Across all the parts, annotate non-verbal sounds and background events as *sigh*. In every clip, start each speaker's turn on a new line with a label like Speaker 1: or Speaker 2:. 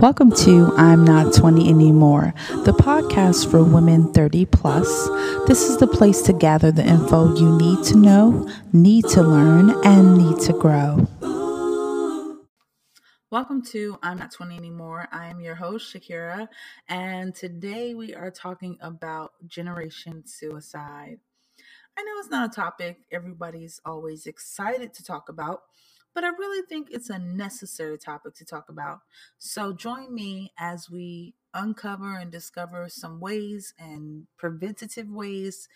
Speaker 1: Welcome to I'm Not 20 Anymore, the podcast for women 30 plus. This is the place to gather the info you need to know, need to learn, and need to grow. Welcome to I'm Not 20 Anymore. I am your host, Shakira, and today we are talking about generation suicide. I know it's not a topic everybody's always excited to talk about but I really think it's a necessary topic to talk about. So join me as we uncover and discover some ways and preventative ways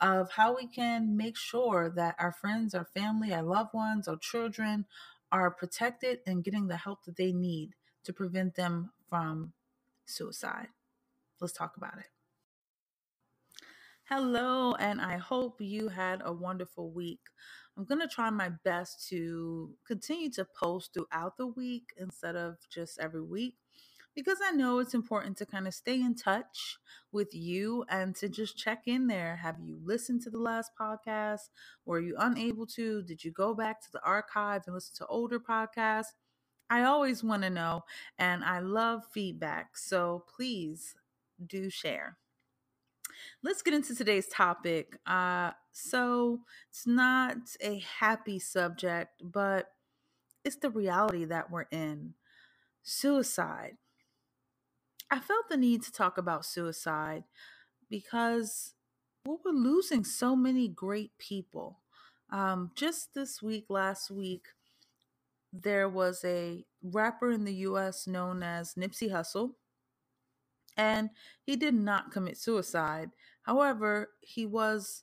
Speaker 1: of how we can make sure that our friends, our family, our loved ones, our children are protected and getting the help that they need to prevent them from suicide. Let's talk about it. Hello, and I hope you had a wonderful week. I'm going to try my best to continue to post throughout the week instead of just every week because I know it's important to kind of stay in touch with you and to just check in there. Have you listened to the last podcast? Were you unable to? Did you go back to the archive and listen to older podcasts? I always want to know and I love feedback. So please do share let's get into today's topic. Uh, so, it's not a happy subject, but it's the reality that we're in suicide. I felt the need to talk about suicide because well, we're losing so many great people. Um, just this week, last week, there was a rapper in the US known as Nipsey Hussle and he did not commit suicide. However, he was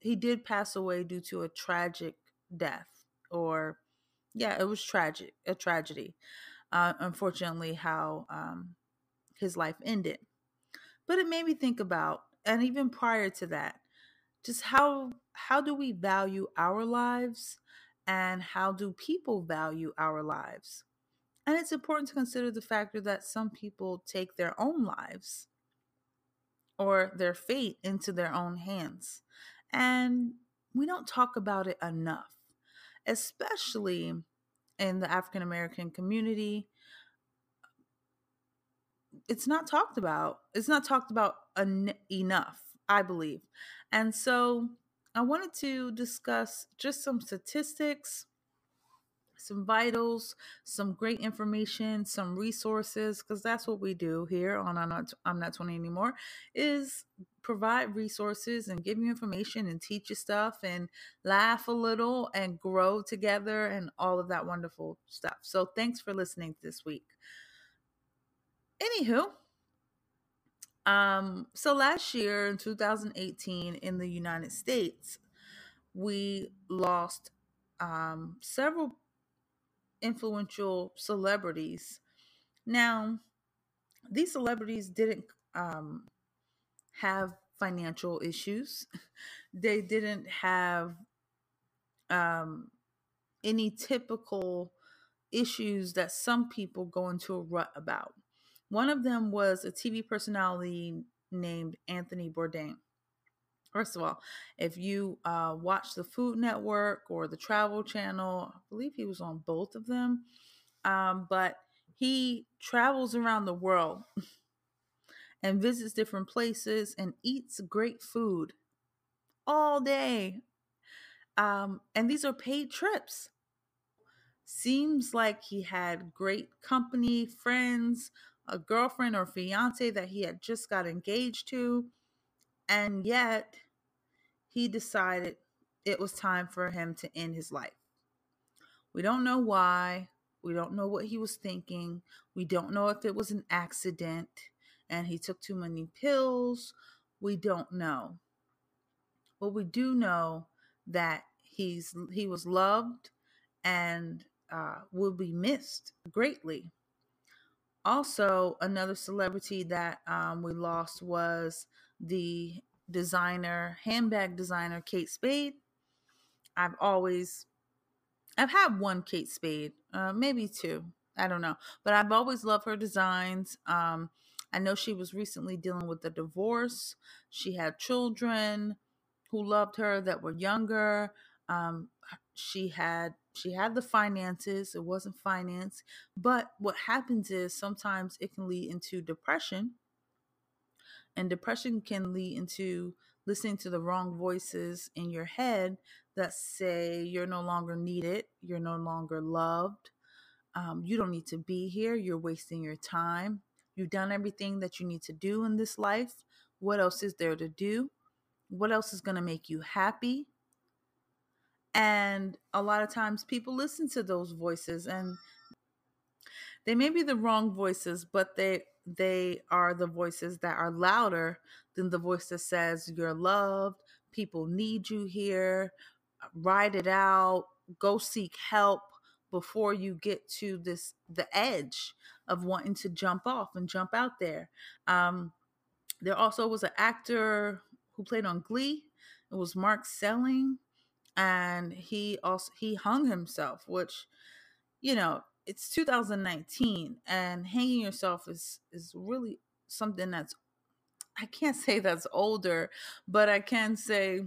Speaker 1: he did pass away due to a tragic death or yeah, it was tragic, a tragedy. Uh, unfortunately, how um, his life ended. But it made me think about, and even prior to that, just how how do we value our lives, and how do people value our lives? And it's important to consider the factor that some people take their own lives or their fate into their own hands. And we don't talk about it enough, especially in the African American community. It's not talked about. It's not talked about en- enough, I believe. And so I wanted to discuss just some statistics some vitals, some great information, some resources, because that's what we do here on I'm Not, I'm Not 20 Anymore, is provide resources and give you information and teach you stuff and laugh a little and grow together and all of that wonderful stuff. So thanks for listening this week. Anywho, um, so last year in 2018 in the United States, we lost um, several influential celebrities. Now, these celebrities didn't um, have financial issues. *laughs* They didn't have um, any typical issues that some people go into a rut about. One of them was a TV personality named Anthony Bourdain. First of all, if you uh, watch the Food Network or the Travel Channel, I believe he was on both of them. Um, but he travels around the world *laughs* and visits different places and eats great food all day. Um, and these are paid trips. Seems like he had great company, friends, a girlfriend or fiance that he had just got engaged to and yet, he decided it was time for him to end his life. We don't know why. We don't know what he was thinking. We don't know if it was an accident and he took too many pills. We don't know. But we do know that he's he was loved and uh, will be missed greatly. Also, another celebrity that um, we lost was the designer, handbag designer, Kate Spade. I've always, I've had one Kate Spade, uh, maybe two. I don't know, but I've always loved her designs. Um, I know she was recently dealing with a divorce. She had children who loved her that were younger. Um, she had she had the finances, it wasn't finance. But what happens is sometimes it can lead into depression. And depression can lead into listening to the wrong voices in your head that say you're no longer needed, you're no longer loved, um, you don't need to be here, you're wasting your time, you've done everything that you need to do in this life. What else is there to do? What else is going to make you happy? And a lot of times people listen to those voices and they may be the wrong voices, but they they are the voices that are louder than the voice that says you're loved, people need you here, ride it out, go seek help before you get to this the edge of wanting to jump off and jump out there. Um, there also was an actor who played on Glee. It was Mark Salling, and he also he hung himself, which you know it's 2019, and hanging yourself is is really something that's I can't say that's older, but I can say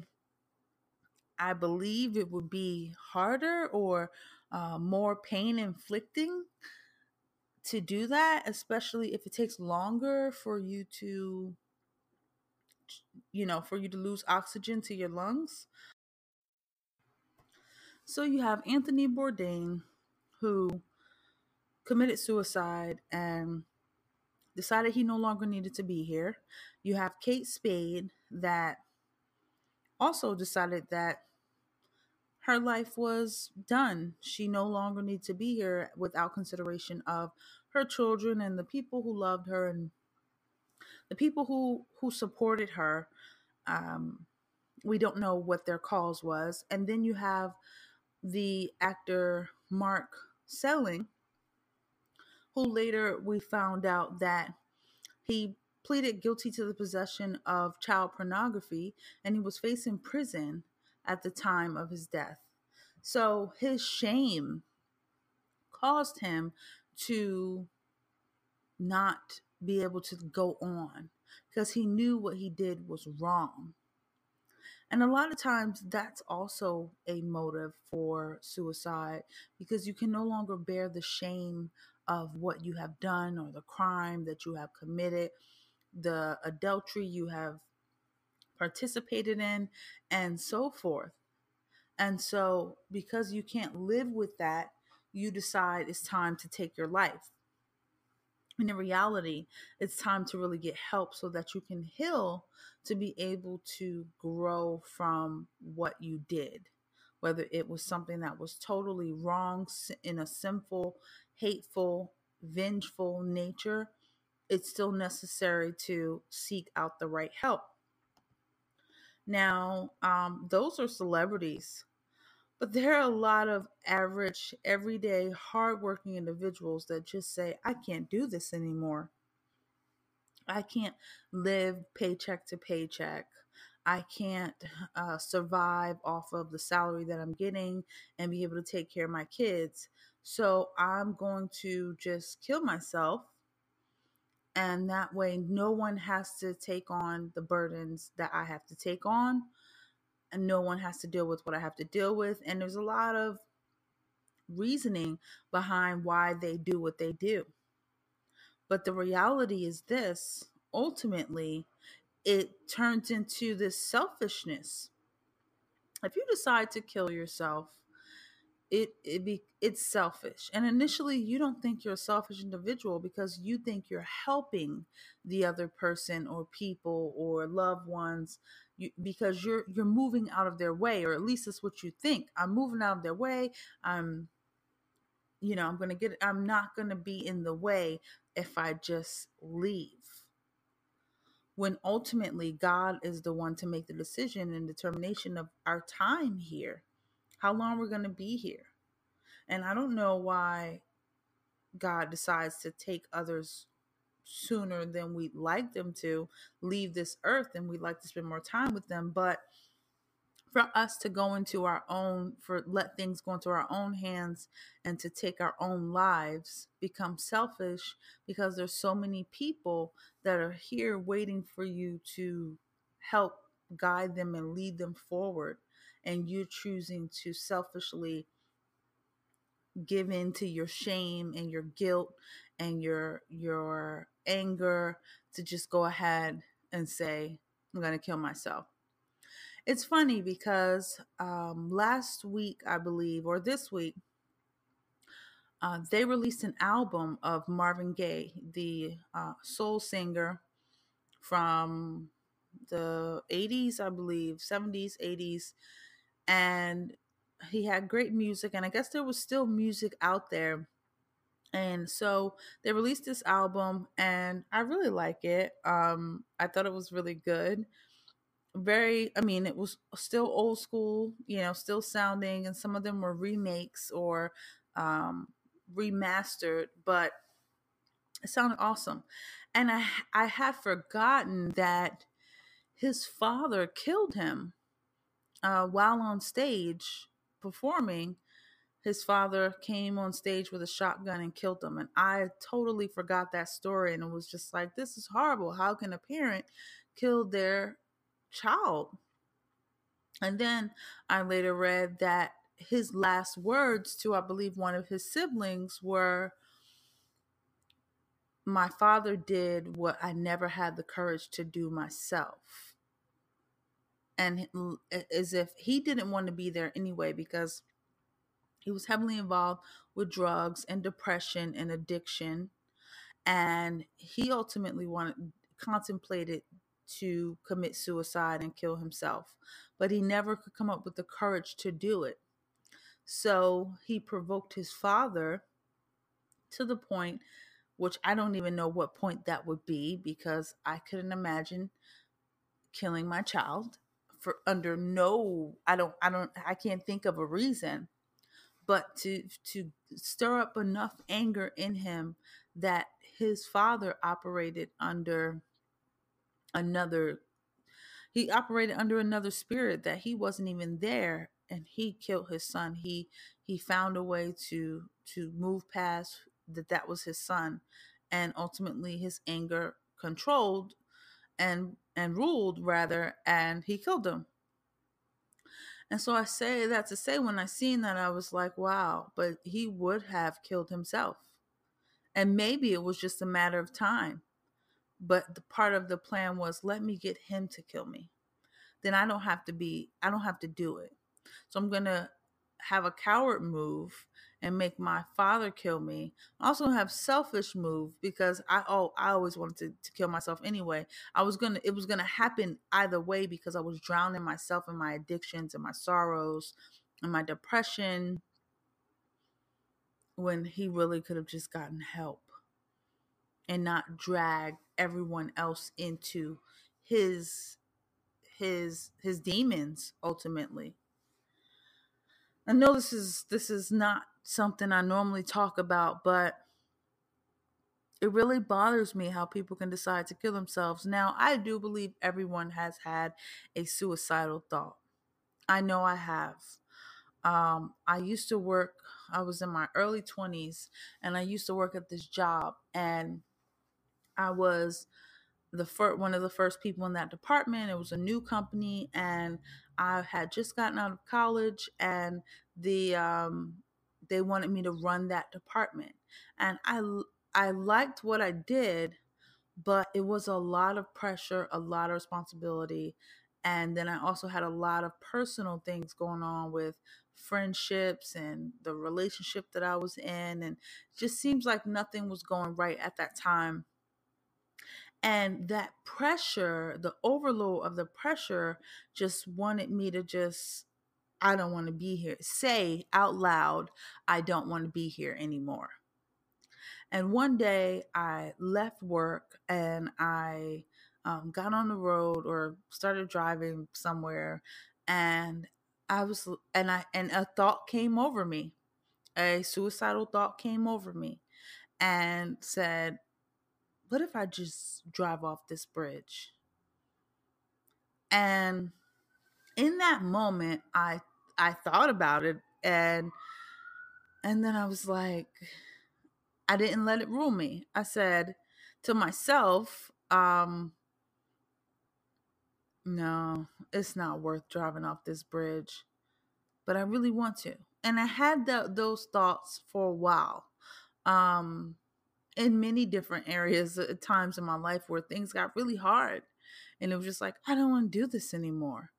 Speaker 1: I believe it would be harder or uh, more pain inflicting to do that, especially if it takes longer for you to, you know, for you to lose oxygen to your lungs. So you have Anthony Bourdain, who committed suicide and decided he no longer needed to be here. You have Kate Spade, that also decided that her life was done. She no longer needed to be here without consideration of her children and the people who loved her and the people who who supported her. Um, we don't know what their cause was, and then you have the actor Mark Salling, who later we found out that he pleaded guilty to the possession of child pornography and he was facing prison at the time of his death. So his shame caused him to not be able to go on because he knew what he did was wrong. And a lot of times that's also a motive for suicide because you can no longer bear the shame of what you have done or the crime that you have committed, the adultery you have participated in, and so forth. And so, because you can't live with that, you decide it's time to take your life. And in reality, it's time to really get help so that you can heal to be able to grow from what you did. Whether it was something that was totally wrong in a sinful, hateful, vengeful nature, it's still necessary to seek out the right help. Now, um, those are celebrities, but there are a lot of average, everyday, hardworking individuals that just say, I can't do this anymore. I can't live paycheck to paycheck. I can't uh, survive off of the salary that I'm getting and be able to take care of my kids. So I'm going to just kill myself and that way no one has to take on the burdens that I have to take on and no one has to deal with what I have to deal with and there's a lot of reasoning behind why they do what they do but the reality is this ultimately it turns into this selfishness. If you decide to kill yourself it it be it's selfish. And initially you don't think you're a selfish individual because you think you're helping the other person or people or loved ones you, because you're you're moving out of their way or at least that's what you think. I'm moving out of their way. I'm you know i'm gonna get i'm not gonna be in the way if i just leave when ultimately god is the one to make the decision and determination of our time here how long we're going to be here. And I don't know why God decides to take others sooner than we'd like them to leave this earth and we'd like to spend more time with them. But for us to go into our own, for let things go into our own hands and to take our own lives become selfish because there's so many people that are here waiting for you to help guide them and lead them forward. And you're choosing to selfishly give in to your shame and your guilt and your your anger to just go ahead and say i'm going to kill myself it's funny because um, last week i believe or this week uh, they released an album of marvin gaye the uh, soul singer from the 80s i believe 70s 80s and he had great music and i guess there was still music out there. And so they released this album and i really like it. Um i thought it was really good very i mean it was still old school you know still sounding and some of them were remakes or um remastered but it sounded awesome and i i had forgotten that his father killed him uh, while on stage performing, his father came on stage with a shotgun and killed him. And I totally forgot that story. And it was just like, this is horrible. How can a parent kill their child? And then I later read that his last words to, I believe, one of his siblings were, My father did what I never had the courage to do myself and as if he didn't want to be there anyway because he was heavily involved with drugs and depression and addiction and he ultimately wanted contemplated to commit suicide and kill himself but he never could come up with the courage to do it. So he provoked his father to the point which I don't even know what point that would be because I couldn't imagine killing my child for under no I don't I don't I can't think of a reason but to to stir up enough anger in him that his father operated under another he operated under another spirit that he wasn't even there and he killed his son. He he found a way to to move past that that was his son and ultimately his anger controlled and and ruled rather and he killed him. And so i say that to say when i seen that i was like wow but he would have killed himself. And maybe it was just a matter of time but the part of the plan was let me get him to kill me then i don't have to be i don't have to do it so i'm gonna have a coward move and make my father kill me. I also have selfish move because I oh I always wanted to, to kill myself anyway. I was gonna it was gonna happen either way because I was drowning myself in my addictions and my sorrows and my depression when he really could have just gotten help and not drag everyone else into his his his demons ultimately I know this is this is not something I normally talk about, but it really bothers me how people can decide to kill themselves. Now, I do believe everyone has had a suicidal thought. I know I have. Um, I used to work, I was in my early 20s, and I used to work at this job, and I was the first one of the first people in that department. It was a new company, and I had just gotten out of college, and the um, they wanted me to run that department, and I I liked what I did, but it was a lot of pressure, a lot of responsibility, and then I also had a lot of personal things going on with friendships and the relationship that I was in, and just seems like nothing was going right at that time and that pressure the overload of the pressure just wanted me to just i don't want to be here. Say out loud i don't want to be here anymore and one day i left work and i um, got on the road or started driving somewhere and i was and i and a thought came over me. A suicidal thought came over me and said what if I just drive off this bridge? And in that moment, I I thought about it and and then I was like, I didn't let it rule me. I said to myself, um, no, it's not worth driving off this bridge. But I really want to. and I had the, those thoughts for a while. Um, in many different areas at times in my life where things got really hard and it was just like i don't want to do this anymore.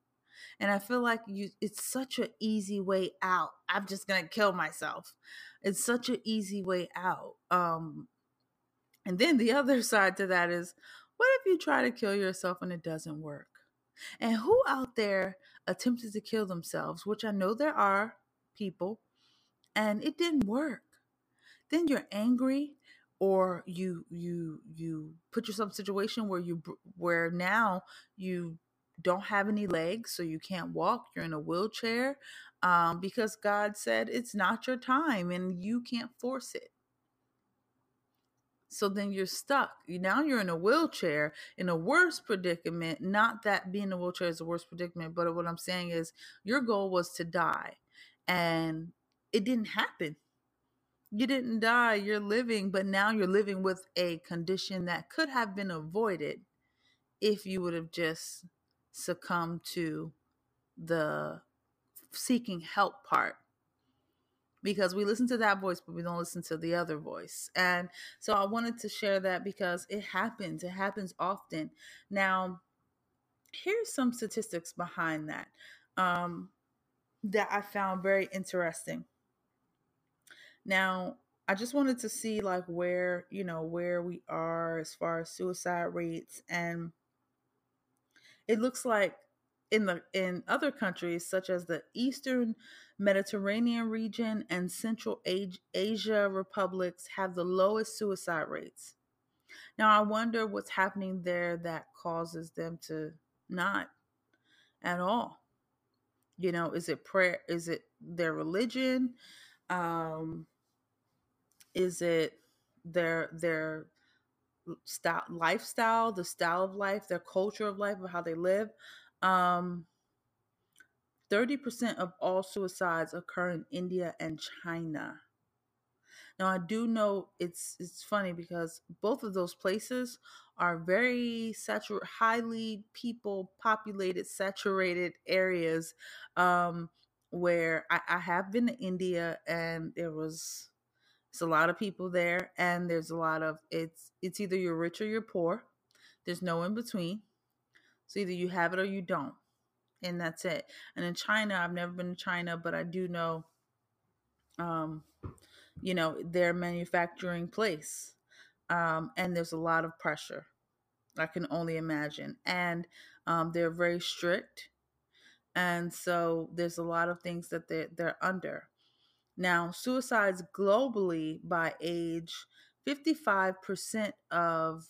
Speaker 1: And i feel like you it's such an easy way out. I'm just gonna kill myself. It's such an easy way out um and then the *laughs* other side to that is what if you try to kill yourself and it doesn't work? And who out there attempted to kill themselves which i know there are people and it didn't work? Then you're angry or you you you put yourself in a situation where you where now you don't have any legs so you can't walk you're in a wheelchair um, because god said it's not your time and you can't force it. So then you're stuck. Now you're in a wheelchair in a worse predicament not that being in a wheelchair is a worse predicament but what i'm saying is your goal was to die and it didn't happen you didn't die, you're living, but now you're living with a condition that could have been avoided if you would have just succumbed to the seeking help part. Because we listen to that voice, but we don't listen to the other voice. And so I wanted to share that because it happens. It happens often. Now, here's some statistics behind that um, that I found very interesting. Now, I just wanted to see like where, you know, where we are as far as suicide rates and it looks like in the in other countries such as the Eastern Mediterranean region and Central Asia republics have the lowest suicide rates. Now I wonder what's happening there that causes them to not at all. You know, is it prayer? Is it their religion? Um, is it their their style lifestyle, the style of life, their culture of life, of how they live? Um 30% of all suicides occur in India and China. Now I do know it's it's funny because both of those places are very saturated, highly people populated, saturated areas um, where I, I have been to India and there was it's a lot of people there, and there's a lot of it's it's either you're rich or you're poor. There's no in between. So either you have it or you don't, and that's it. And in China, I've never been to China, but I do know, um, you know, their manufacturing place, um, and there's a lot of pressure. I can only imagine, and um, they're very strict, and so there's a lot of things that they they're under. Now, suicides globally by age, 55% of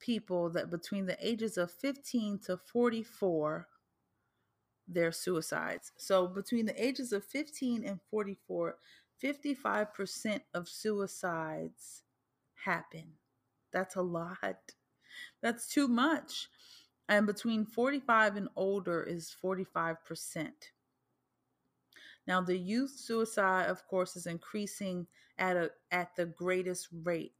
Speaker 1: people that between the ages of 15 to 44 their suicides. So between the ages of 15 and 44, 55% of suicides happen. That's a lot. That's too much. And between 45 and older is 45%. Now, the youth suicide, of course, is increasing at a at the greatest rate.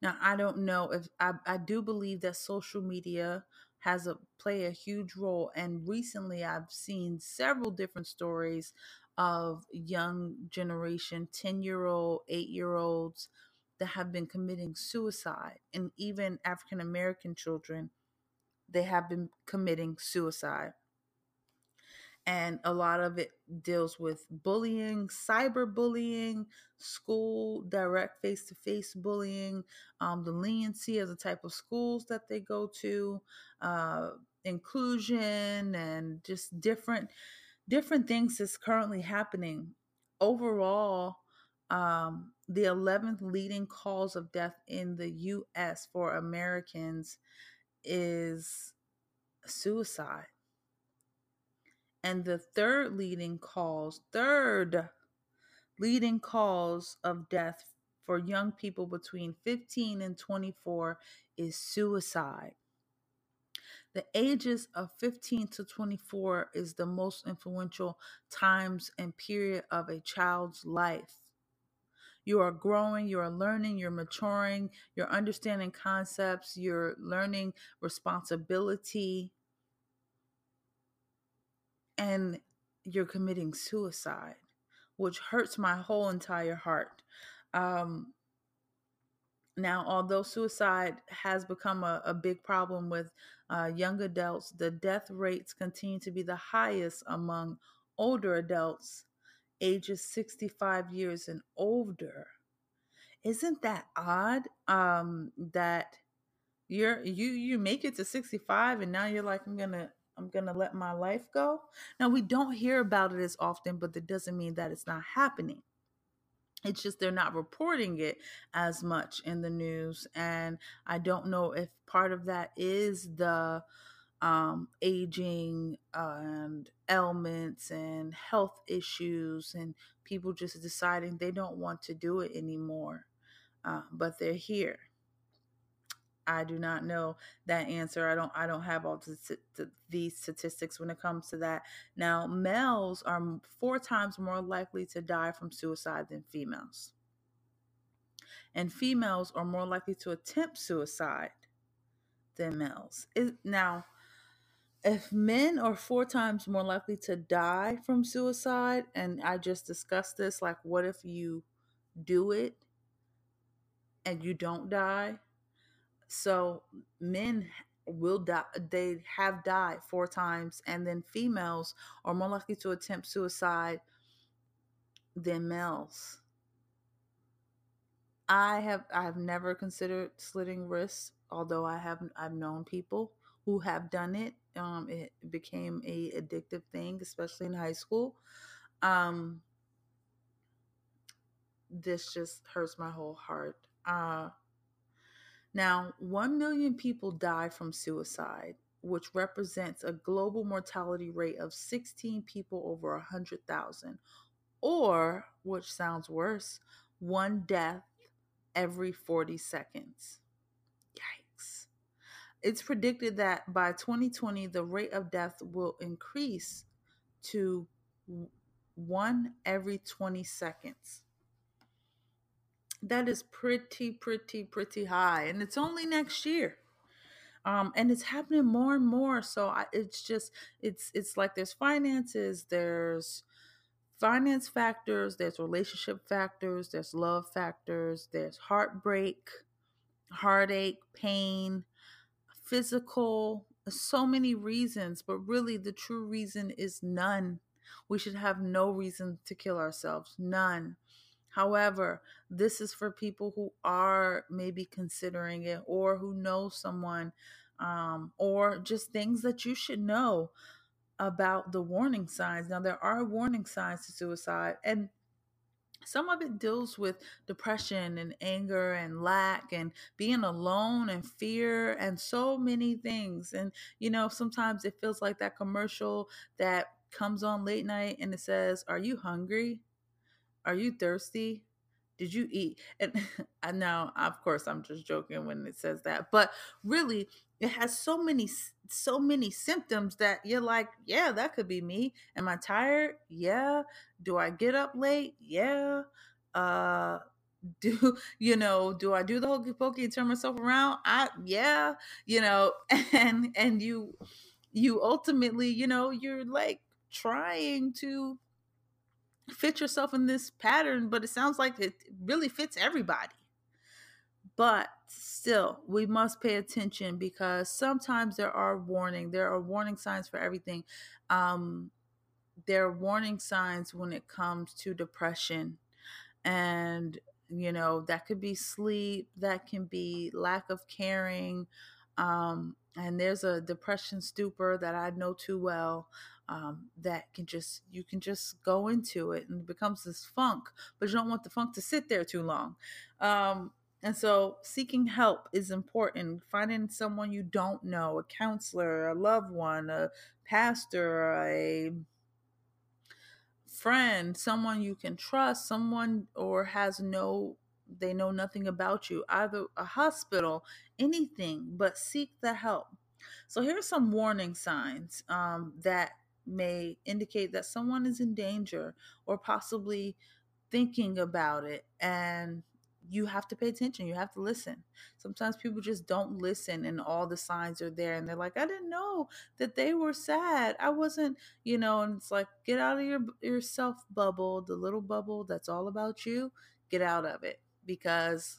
Speaker 1: Now, I don't know if I, I do believe that social media has a play a huge role. And recently, I've seen several different stories of young generation, ten year old, eight year olds that have been committing suicide, and even African American children, they have been committing suicide and a lot of it deals with bullying, cyberbullying, school direct face to face bullying, um, the leniency of the type of schools that they go to, uh, inclusion, and just different different things that's currently happening. Overall, um, the 11th leading cause of death in the U.S. for Americans is suicide. And the third leading cause, third leading cause of death for young people between 15 and 24 is suicide. The ages of 15 to 24 is the most influential times and period of a child's life. You are growing, you are learning, you're maturing, you're understanding concepts, you're learning responsibility, and you're committing suicide, which hurts my whole entire heart. Um, now, although suicide has become a, a big problem with uh, young adults, the death rates continue to be the highest among older adults ages 65 years and older. Isn't that odd? Um, that you're you you make it to 65 and now you're like I'm gonna I'm gonna let my life go. Now we don't hear about it as often, but that doesn't mean that it's not happening it's just they're not reporting it as much in the news and i don't know if part of that is the um, aging and ailments and health issues and people just deciding they don't want to do it anymore uh, but they're here I do not know that answer. I don't. I don't have all the, the, these statistics when it comes to that. Now, males are four times more likely to die from suicide than females, and females are more likely to attempt suicide than males. Is now, if men are four times more likely to die from suicide, and I just discussed this, like, what if you do it and you don't die? So men will die they have died four times and then females are more likely to attempt suicide than males. I have i have never considered slitting wrists although i have i've known people who have done it um it became a addictive thing especially in high school. Um this just hurts my whole heart. Uh now, 1 million people die from suicide, which represents a global mortality rate of 16 people over 100,000, or, which sounds worse, one death every 40 seconds. Yikes. It's predicted that by 2020, the rate of death will increase to one every 20 seconds that is pretty, pretty, pretty high. And it's only next year. Um, and it's happening more and more. So I, it's just, it's, it's like there's finances, there's finance factors, there's relationship factors, there's love factors, there's heartbreak, heartache, pain, physical, so many reasons, but really the true reason is none. We should have no reason to kill ourselves, none. However, this is for people who are maybe considering it or who know someone um, or just things that you should know about the warning signs. Now, there are warning signs to suicide, and some of it deals with depression and anger and lack and being alone and fear and so many things. And, you know, sometimes it feels like that commercial that comes on late night and it says, Are you hungry? Are you thirsty? Did you eat? And *laughs* I know, of course, I'm just joking when it says that, but really, it has so many, so many symptoms that you're like, yeah, that could be me. Am I tired? Yeah. Do I get up late? Yeah. Uh, *laughs* do you know do i do the hokey pokey and turn myself around i yeah you know *laughs* and and you you ultimately you know you're like trying to fit yourself in this pattern, but it sounds like it really fits everybody. But still, we must pay attention because sometimes there are warning. There are warning signs for everything. Um, there are warning signs when it comes to depression, and you know that could be sleep, that can be lack of caring, um, and there's a depression stupor that I know too well um, that can just you can just go into it and it becomes this funk but you don't want the funk to sit there too long. Um, and so seeking help is important. Finding someone you don't know a counselor a loved one a pastor a friend someone you can trust someone or has no they know nothing about you either a hospital anything but seek the help. So here are some warning signs um, that may indicate that someone is in danger or possibly thinking about it. And you have to pay attention. You have to listen. Sometimes people just don't listen and all the signs are there and they're like, I didn't know that they were sad. I wasn't, you know, and it's like get out of your your self bubble, the little bubble that's all about you. Get out of it because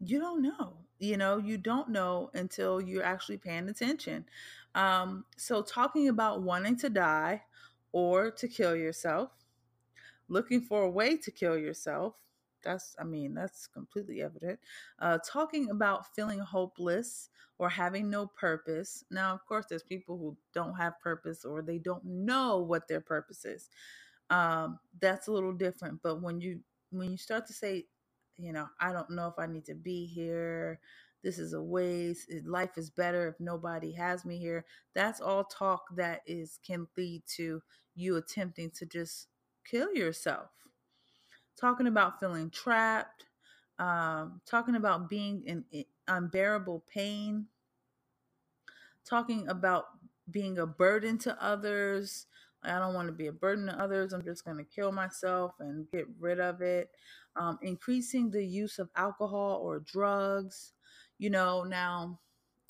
Speaker 1: you don't know. You know, you don't know until you're actually paying attention. Um, so talking about wanting to die or to kill yourself looking for a way to kill yourself. That's, I mean, that's completely evident. Uh, talking about feeling hopeless or having no purpose. Now, of course, there's people who don't have purpose or they don't know what their purpose is. Um, that's a little different. But when you when you start to say, you know, I don't know if I need to be here. This is a waste. Life is better if nobody has me here. That's all talk that is can lead to you attempting to just kill yourself. Talking about feeling trapped, um, talking about being in, unbearable pain, talking about being a burden to others. I don't want to be a burden to others. I'm just going to kill myself and get rid of it. Um, increasing the use of alcohol or drugs. You know, now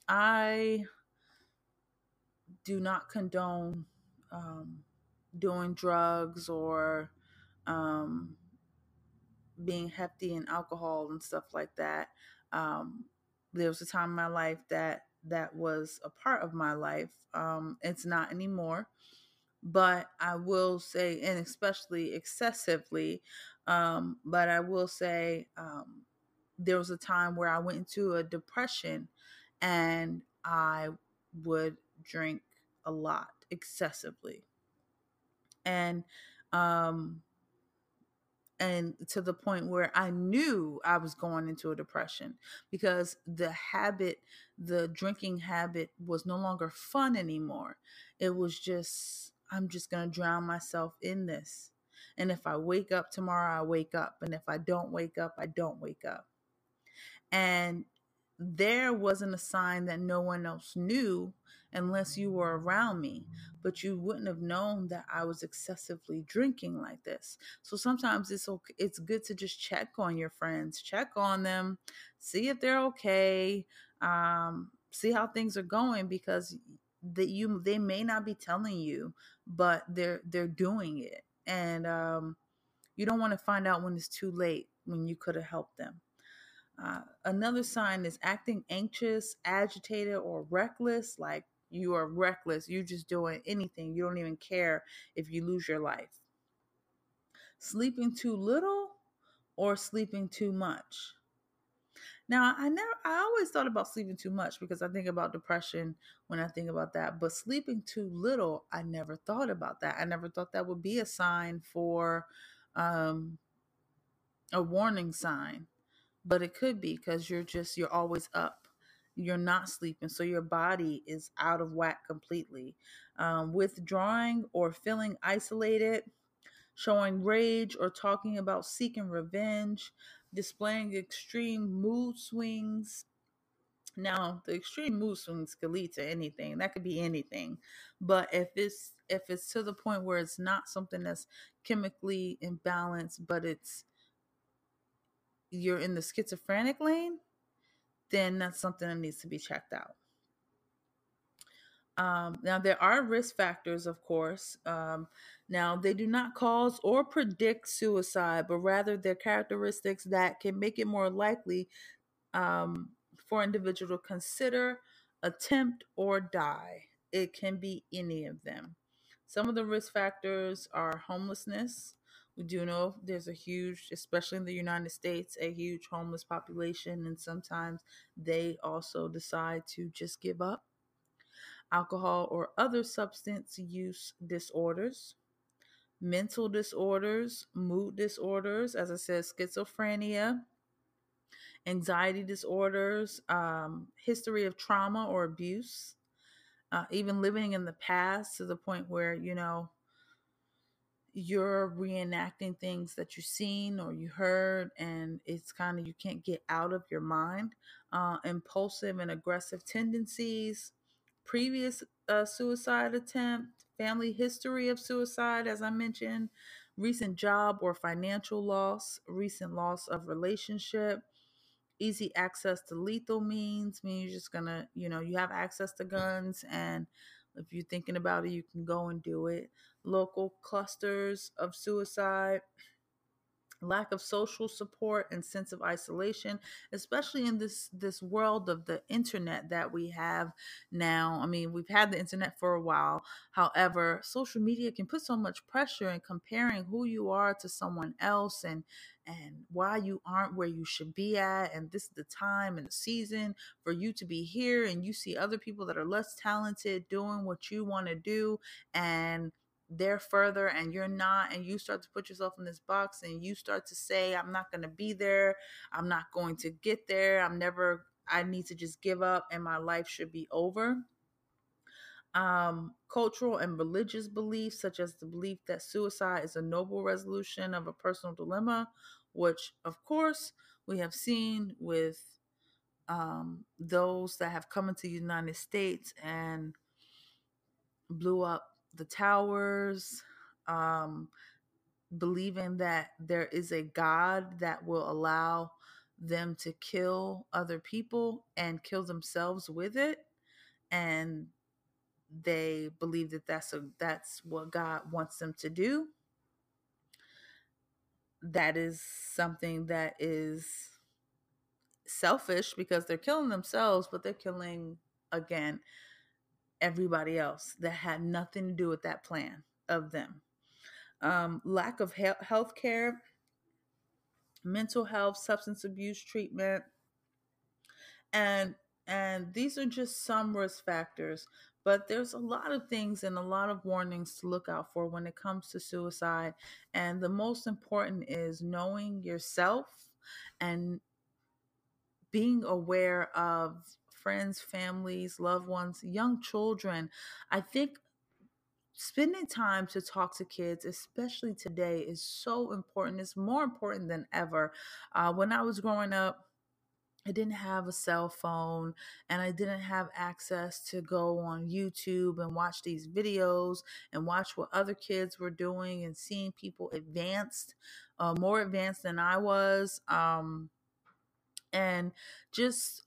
Speaker 1: I do not condone um, doing drugs or um, being hefty in alcohol and stuff like that. Um, there was a time in my life that that was a part of my life. Um, it's not anymore, but I will say, and especially excessively, um, but I will say um, there was a time where I went into a depression and I would drink a lot excessively and um and to the point where I knew I was going into a depression because the habit, the drinking habit was no longer fun anymore. It was just, I'm just going to drown myself in this. And if I wake up tomorrow, I wake up. And if I don't wake up, I don't wake up. And there wasn't a sign that no one else knew unless you were around me, but you wouldn't have known that I was excessively drinking like this. So sometimes it's okay, it's good to just check on your friends, check on them, see if they're okay, um, see how things are going because that you they may not be telling you, but they're they're doing it, and um, you don't want to find out when it's too late when you could have helped them. Uh, another sign is acting anxious, agitated, or reckless, like you are reckless. You're just doing anything. You don't even care if you lose your life. Sleeping too little or sleeping too much. Now, I never I always thought about sleeping too much because I think about depression when I think about that, but sleeping too little, I never thought about that. I never thought that would be a sign for um a warning sign, but it could be because you're just you're always up. You're not sleeping so your body is out of whack completely. Um, withdrawing or feeling isolated showing rage or talking about seeking revenge displaying extreme mood swings. Now the extreme mood swings could lead to anything that could be anything but if it's if it's to the point where it's not something that's chemically imbalanced but it's you're in the schizophrenic lane then that's something that needs to be checked out. Um, now, there are risk factors, of course. Um, now, they do not cause or predict suicide, but rather they're characteristics that can make it more likely um, for an individual to consider, attempt, or die. It can be any of them. Some of the risk factors are homelessness, we do know there's a huge, especially in the United States, a huge homeless population, and sometimes they also decide to just give up. Alcohol or other substance use disorders, mental disorders, mood disorders, as I said, schizophrenia, anxiety disorders, um, history of trauma or abuse, uh, even living in the past to the point where, you know, you're reenacting things that you've seen or you heard and it's kind of you can't get out of your mind uh, impulsive and aggressive tendencies previous uh, suicide attempt family history of suicide as i mentioned recent job or financial loss, recent loss of relationship, easy access to lethal means mean you're just gonna, you know, you have access to guns and if you're thinking about it, you can go and do it. Local clusters of suicide, lack of social support and sense of isolation especially in this this world of the internet that we have now. I mean we've had the internet for a while. However social media can put so much pressure in comparing who you are to someone else and and why you aren't where you should be at and this is the time and the season for you to be here and you see other people that are less talented doing what you want to do and they're further and you're not and you start to put yourself in this box and you start to say i'm not going to be there. I'm not going to get there. I'm never i need to just give up and my life should be over. Um, cultural and religious beliefs such as the belief that suicide is a noble resolution of a personal dilemma which of course we have seen with um, those that have come into the united states and blew up the towers, um, believing that there is a God that will allow them to kill other people and kill themselves with it. And they believe that that's a that's what God wants them to do. That is something that is selfish because they're killing themselves, but they're killing again everybody else that had nothing to do with that plan of them. Um, lack of he- health care, mental health, substance abuse treatment, and and these are just some risk factors. But there's a lot of things and a lot of warnings to look out for when it comes to suicide. And the most important is knowing yourself and being aware of friends, families, loved ones, young children. I think spending time to talk to kids, especially today, is so important. It's more important than ever. Uh, when I was growing up, I didn't have a cell phone and I didn't have access to go on YouTube and watch these videos and watch what other kids were doing and seeing people advanced, uh, more advanced than I was. Um, and just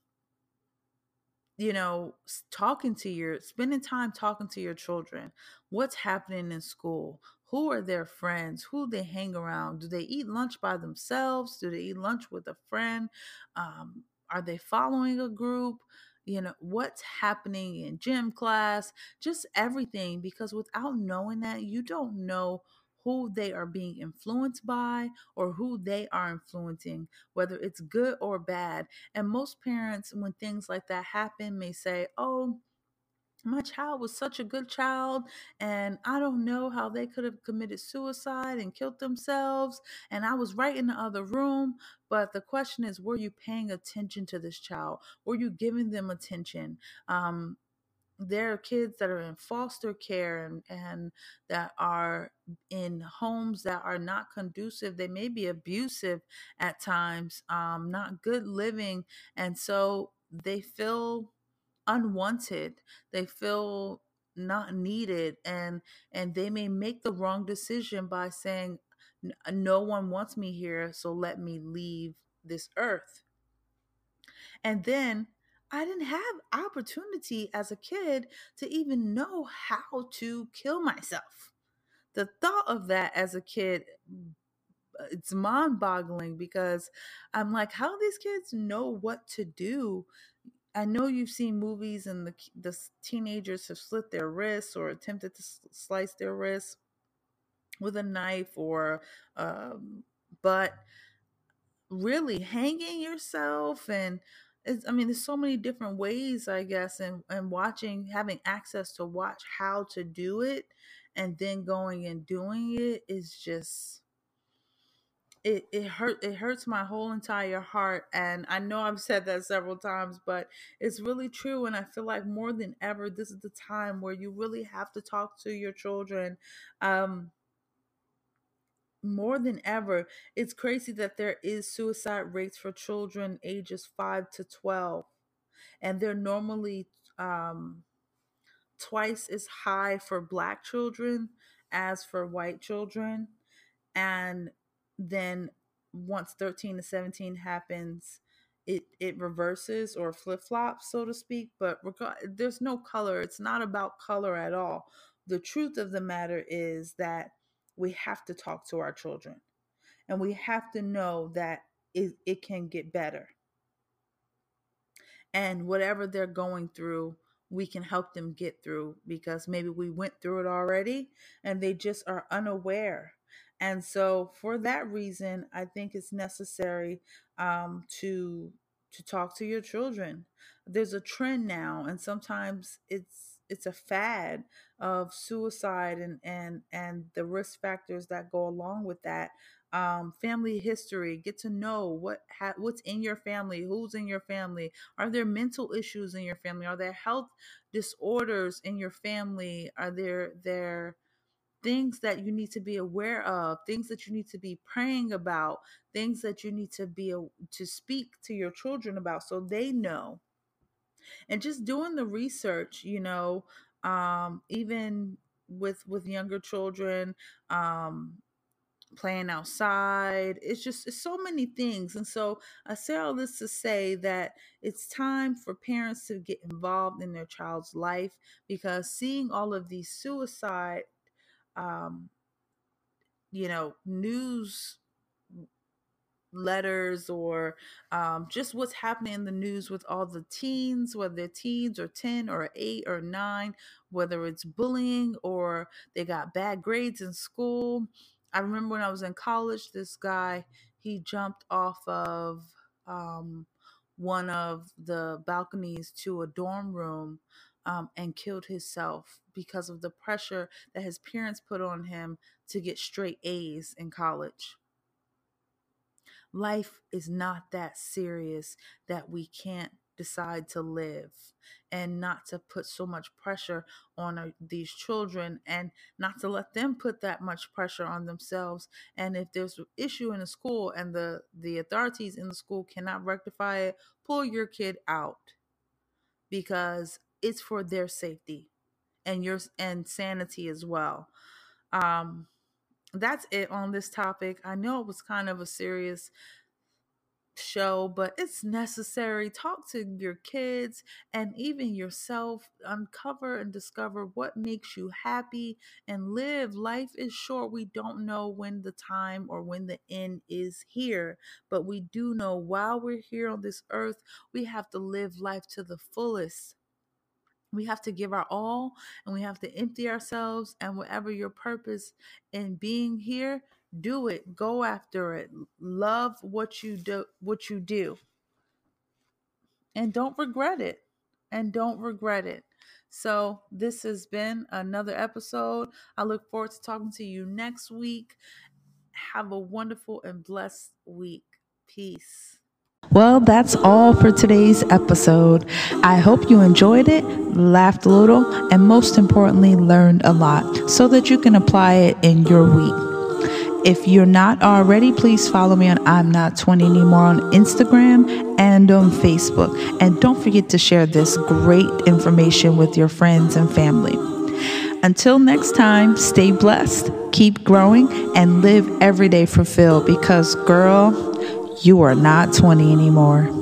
Speaker 1: you know, talking to your, spending time talking to your children. What's happening in school? Who are their friends? Who they hang around? Do they eat lunch by themselves? Do they eat lunch with a friend? Um, are they following a group? You know, what's happening in gym class? Just everything. Because without knowing that, you don't know who they are being influenced by or who they are influencing, whether it's good or bad. And most parents, when things like that happen, may say, Oh, my child was such a good child and i don't know how they could have committed suicide and killed themselves and i was right in the other room. But the question is were you paying attention to this child? Were you giving them attention? Um, there are kids that are in foster care and, and that are in homes that are not conducive. They may be abusive at times um, not good living and so they feel unwanted. They feel not needed and and they may make the wrong decision by saying no one wants me here so let me leave this earth. And then I didn't have opportunity as a kid to even know how to kill myself. The thought of that as a kid uh, it's mind-boggling because I'm like how these kids know what to do. I know you've seen movies and the the teenagers have slit their wrists or attempted to slice their wrists with a knife or um, but really hanging yourself and it's, I mean, there's so many different ways, I guess, and and watching, having access to watch how to do it, and then going and doing it is just it it hurt it hurts my whole entire heart and i know i've said that several times but it's really true and i feel like more than ever this is the time where you really have to talk to your children um more than ever it's crazy that there is suicide rates for children ages 5 to 12 and they're normally um, twice as high for black children as for white children and then once 13 to 17 happens it it reverses or flip-flops so to speak but there's no color it's not about color at all. The truth of the matter is that we have to talk to our children and we have to know that it, it can get better. And whatever they're going through we can help them get through because maybe we went through it already and they just are unaware. And so for that reason i think it's necessary um, to to talk to your children. There's a trend now and sometimes it's it's a fad of suicide and and and the risk factors that go along with that um, family history get to know what ha- what's in your family who's in your family are there mental issues in your family are there health disorders in your family are there there things that you need to be aware of things that you need to be praying about things that you need to be to speak to your children about so they know and just doing the research you know um even with with younger children um playing outside it's just it's so many things and so i say all this to say that it's time for parents to get involved in their child's life because seeing all of these suicide um you know news letters or um, just what's happening in the news with all the teens, whether they're teens or 10 or 8 or 9, whether it's bullying or they got bad grades in school. I remember when I was in college, this guy, he jumped off of um, one of the balconies to a dorm room um, and killed himself because of the pressure that his parents put on him to get straight A's in college life is not that serious that we can't decide to live and not to put so much pressure on our, these children and not to let them put that much pressure on themselves. And if there's an issue in the school and the the authorities in the school cannot rectify it pull your kid out because it's for their safety and your and sanity as well. Um that's it on this topic. I know it was kind of a serious show, but it's necessary. Talk to your kids and even yourself. Uncover and discover what makes you happy and live. Life is short. We don't know when the time or when the end is here, but we do know while we're here on this earth, we have to live life to the fullest we have to give our all and we have to empty ourselves and whatever your purpose in being here do it go after it love what you do what you do. And don't regret it and don't regret it. So this has been another episode. I look forward to talking to you next week. Have a wonderful and blessed week. Peace
Speaker 2: well, that's all for today's episode. I hope you enjoyed it, laughed a little, and most importantly, learned a lot so that you can apply it in your week. If you're not already, please follow me on I'm Not 20 Anymore on Instagram and on Facebook. And don't forget to share this great information with your friends and family. Until next time, stay blessed, keep growing, and live every day fulfilled because, girl, you are not 20 anymore.